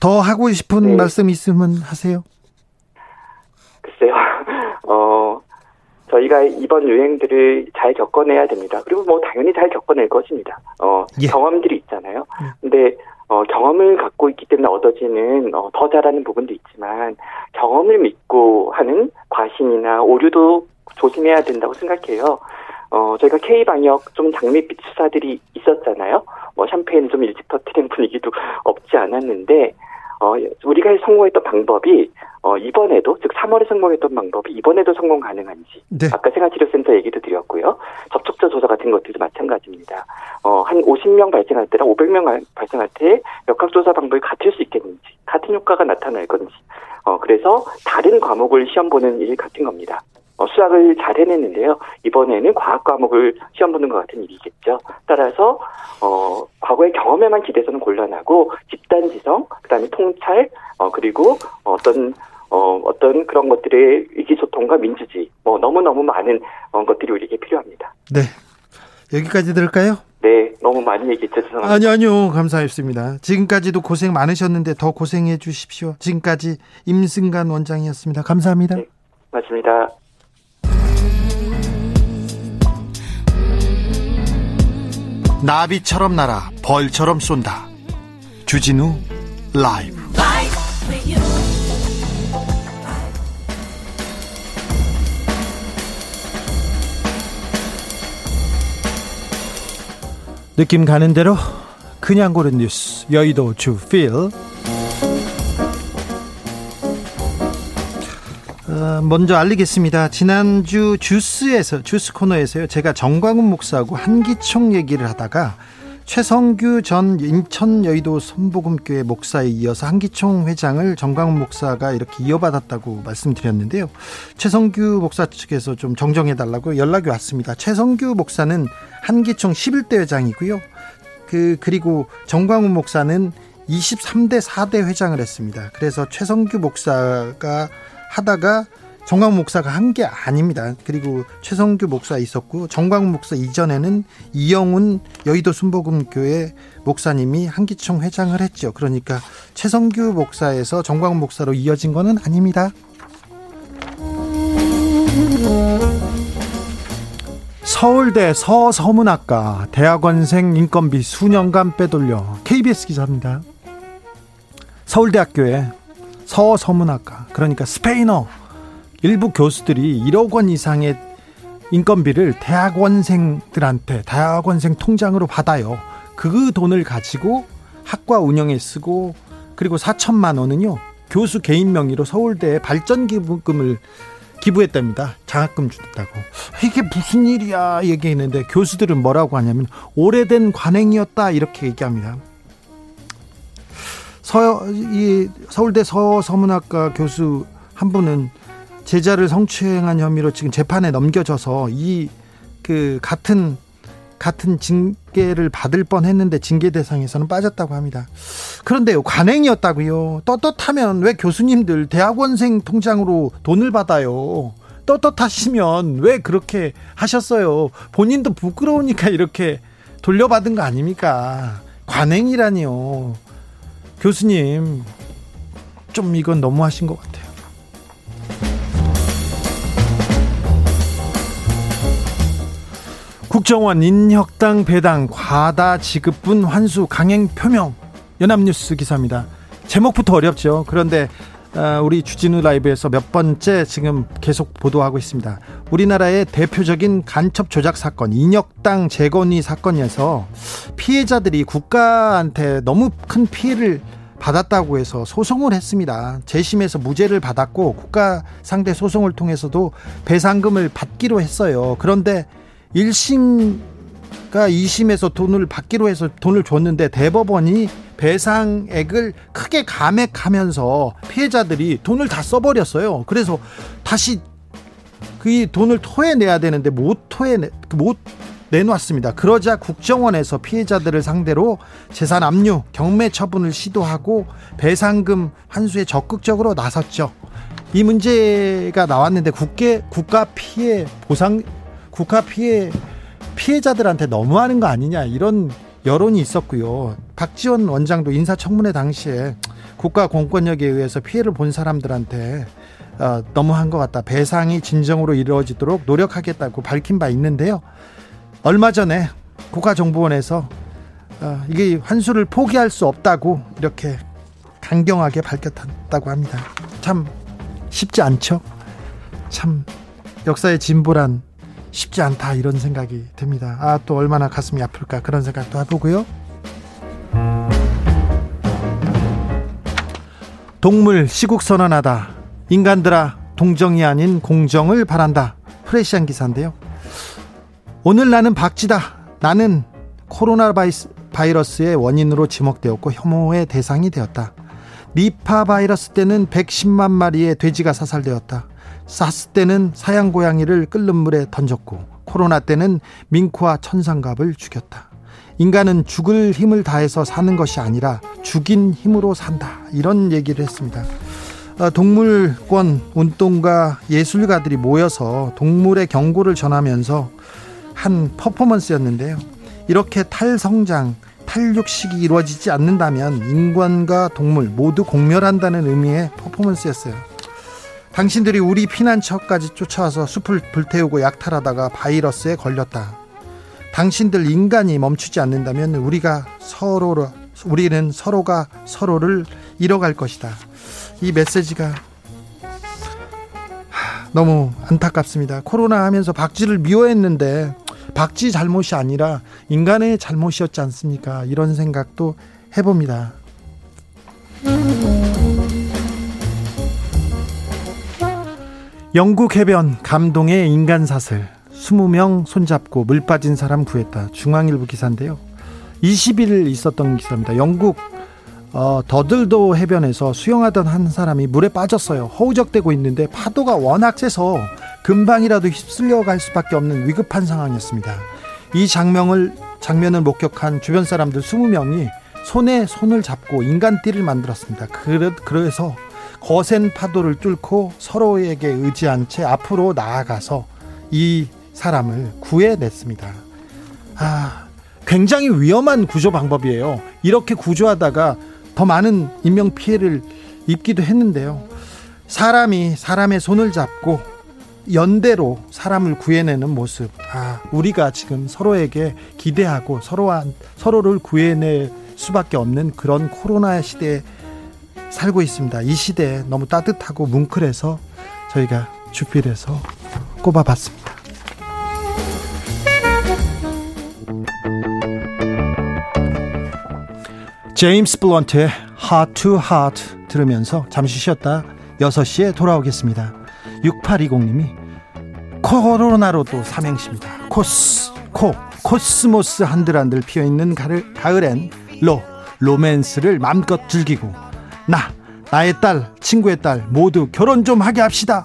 더 하고 싶은 네. 말씀 있으면 하세요. 글쎄요, 어, 저희가 이번 유행들을 잘 겪어내야 됩니다. 그리고 뭐 당연히 잘 겪어낼 것입니다. 어, 예. 경험들이 있잖아요. 예. 근데, 어, 경험을 갖고 있기 때문에 얻어지는, 어, 더 잘하는 부분도 있지만, 경험을 믿고 하는 과신이나 오류도 조심해야 된다고 생각해요. 어, 저희가 K방역 좀 장밋빛 수사들이 있었잖아요. 뭐 샴페인 좀 일찍 터트린 분위기도 없지 않았는데, 어, 우리가 성공했던 방법이, 어, 이번에도, 즉 3월에 성공했던 방법이 이번에도 성공 가능한지, 네. 아까 생활치료센터 얘기도 드렸고요. 접촉자 조사 같은 것들도 마찬가지입니다. 어, 한 50명 발생할 때랑 500명 발생할 때 역학조사 방법이 같을 수 있겠는지, 같은 효과가 나타날 건지, 어, 그래서 다른 과목을 시험 보는 일 같은 겁니다. 어, 수학을 잘 해냈는데요. 이번에는 과학 과목을 시험 보는 것 같은 일이겠죠. 따라서, 어, 과거의 경험에만 기대서는 곤란하고, 집단지성, 그 다음에 통찰, 어, 그리고 어떤, 어, 어떤 그런 것들의 의기소통과 민주주의, 뭐, 너무너무 많은 어, 것들이 우리에게 필요합니다. 네. 여기까지 들을까요? 네, 너무 많이 얘기했죠. 죄송합니다. 아니요, 아니요. 감사했습니다. 지금까지도 고생 많으셨는데 더 고생해 주십시오. 지금까지 임승간 원장이었습니다. 감사합니다. 네. 맞습니다. 나비처럼 날아 벌처럼 쏜다. 주진우 라이브. 느낌 가는 대로 그냥 고른 뉴스 여의도 주필 먼저 알리겠습니다. 지난주 주스에서 주스 코너에서요. 제가 정광훈 목사하고 한기총 얘기를 하다가 최성규 전 인천 여의도 선복음교회 목사에 이어서 한기총 회장을 정광훈 목사가 이렇게 이어받았다고 말씀드렸는데요. 최성규 목사 측에서 좀 정정해 달라고 연락이 왔습니다. 최성규 목사는 한기총 11대 회장이고요. 그 그리고 정광훈 목사는 23대 4대 회장을 했습니다. 그래서 최성규 목사가 하다가 정광훈 목사가 한 게 아닙니다. 그리고 최성규 목사 있었고 정광훈 목사 이전에는 이영훈 여의도 순복음교회 목사님이 한기총 회장을 했죠. 그러니까 최성규 목사에서 정광훈 목사로 이어진 거는 아닙니다. 서울대 서서문학과 대학원생 인건비 수년간 빼돌려 KBS 기사입니다. 서울대학교에 서서문학과 그러니까 스페인어 일부 교수들이 1억 원 이상의 인건비를 대학원생들한테 대학원생 통장으로 받아요. 그 돈을 가지고 학과 운영에 쓰고 그리고 4천만 원은요 교수 개인 명의로 서울대에 발전 기부금을 기부했답니다. 장학금 준다고. 이게 무슨 일이야 얘기했는데 교수들은 뭐라고 하냐면 오래된 관행이었다 이렇게 얘기합니다. 서, 이 서울대 서서문학과 교수 한 분은 제자를 성추행한 혐의로 지금 재판에 넘겨져서 이 그 같은 같은 징계를 받을 뻔했는데 징계 대상에서는 빠졌다고 합니다. 그런데요 관행이었다고요. 떳떳하면 왜 교수님들 대학원생 통장으로 돈을 받아요? 떳떳하시면 왜 그렇게 하셨어요? 본인도 부끄러우니까 이렇게 돌려받은 거 아닙니까? 관행이라니요. 교수님 좀 이건 너무 하신 것 같아요. 국정원 인혁당 배당 과다 지급분 환수 강행 표명 연합뉴스 기사입니다. 제목부터 어렵죠. 그런데 어, 우리 주진우 라이브에서 몇 번째 지금 계속 보도하고 있습니다. 우리나라의 대표적인 간첩 조작 사건 인혁당 재건이 사건에서 피해자들이 국가한테 너무 큰 피해를 받았다고 해서 소송을 했습니다. 재심에서 무죄를 받았고 국가 상대 소송을 통해서도 배상금을 받기로 했어요. 그런데 1심과 2심에서 돈을 받기로 해서 돈을 줬는데 대법원이 배상액을 크게 감액하면서 피해자들이 돈을 다 써버렸어요. 그래서 다시 그 돈을 토해내야 되는데 못 토해내 못 내놓았습니다. 그러자 국정원에서 피해자들을 상대로 재산 압류, 경매 처분을 시도하고 배상금 환수에 적극적으로 나섰죠. 이 문제가 나왔는데 국계 국가 피해 보상 국가 피해 피해자들한테 너무하는 거 아니냐 이런 여론이 있었고요. 박지원 원장도 인사청문회 당시에 국가 공권력에 의해서 피해를 본 사람들한테 어, 너무한 것 같다. 배상이 진정으로 이루어지도록 노력하겠다고 밝힌 바 있는데요. 얼마 전에 국가정보원에서 어, 이게 환수를 포기할 수 없다고 이렇게 강경하게 밝혔다고 합니다. 참 쉽지 않죠. 참 역사의 진보란 쉽지 않다 이런 생각이 듭니다. 아 또 얼마나 가슴이 아플까 그런 생각도 해보고요. 동물 시국 선언하다. 인간들아 동정이 아닌 공정을 바란다. 프레시한 기사인데요. 오늘 나는 박쥐다. 나는 코로나 바이러스의 원인으로 지목되었고 혐오의 대상이 되었다. 니파 바이러스 때는 110만 마리의 돼지가 사살되었다. 사스 때는 사양 고양이를 끓는 물에 던졌고 코로나 때는 밍크와 천상갑을 죽였다. 인간은 죽을 힘을 다해서 사는 것이 아니라 죽인 힘으로 산다. 이런 얘기를 했습니다. 어, 동물권 운동가 예술가들이 모여서 동물의 경고를 전하면서 한 퍼포먼스였는데요. 이렇게 탈성장, 탈육식이 이루어지지 않는다면 인간과 동물 모두 공멸한다는 의미의 퍼포먼스였어요. 당신들이 우리 피난처까지 쫓아와서 숲을 불태우고 약탈하다가 바이러스에 걸렸다. 당신들 인간이 멈추지 않는다면 우리가 서로 우리는 서로가 서로를 잃어갈 것이다. 이 메시지가 너무 안타깝습니다. 코로나 하면서 박쥐를 미워했는데 박쥐 잘못이 아니라 인간의 잘못이었지 않습니까? 이런 생각도 해봅니다. 영국 해변 감동의 인간 사슬 20명 손잡고 물 빠진 사람 구했다. 중앙일보 기사인데요. 20일 있었던 기사입니다. 영국 어, 더들도 해변에서 수영하던 한 사람이 물에 빠졌어요. 허우적대고 있는데 파도가 워낙 세서 금방이라도 휩쓸려 갈 수밖에 없는 위급한 상황이었습니다. 이 장면을 장면을 목격한 주변 사람들 20명이 손에 손을 잡고 인간띠를 만들었습니다. 그래서 거센 파도를 뚫고 서로에게 의지한 채 앞으로 나아가서 이 사람을 구해냈습니다. 아, 굉장히 위험한 구조 방법이에요. 이렇게 구조하다가 더 많은 인명 피해를 입기도 했는데요. 사람이 사람의 손을 잡고 연대로 사람을 구해내는 모습. 아, 우리가 지금 서로에게 기대하고 서로한 서로를 구해낼 수밖에 없는 그런 코로나 시대에 살고 있습니다. 이 시대에 너무 따뜻하고 뭉클해서 저희가 주필해서 꼽아봤습니다. 제임스 블런트의 Heart to Heart 들으면서 잠시 쉬었다 6시에 돌아오겠습니다. 6820님이 코로나로도 삼행시입니다. 코스, 코, 코스모스 한들한들 피어있는 가을, 가을엔 로, 로맨스를 마음껏 즐기고 나 나의 딸 친구의 딸 모두 결혼 좀 하게 합시다.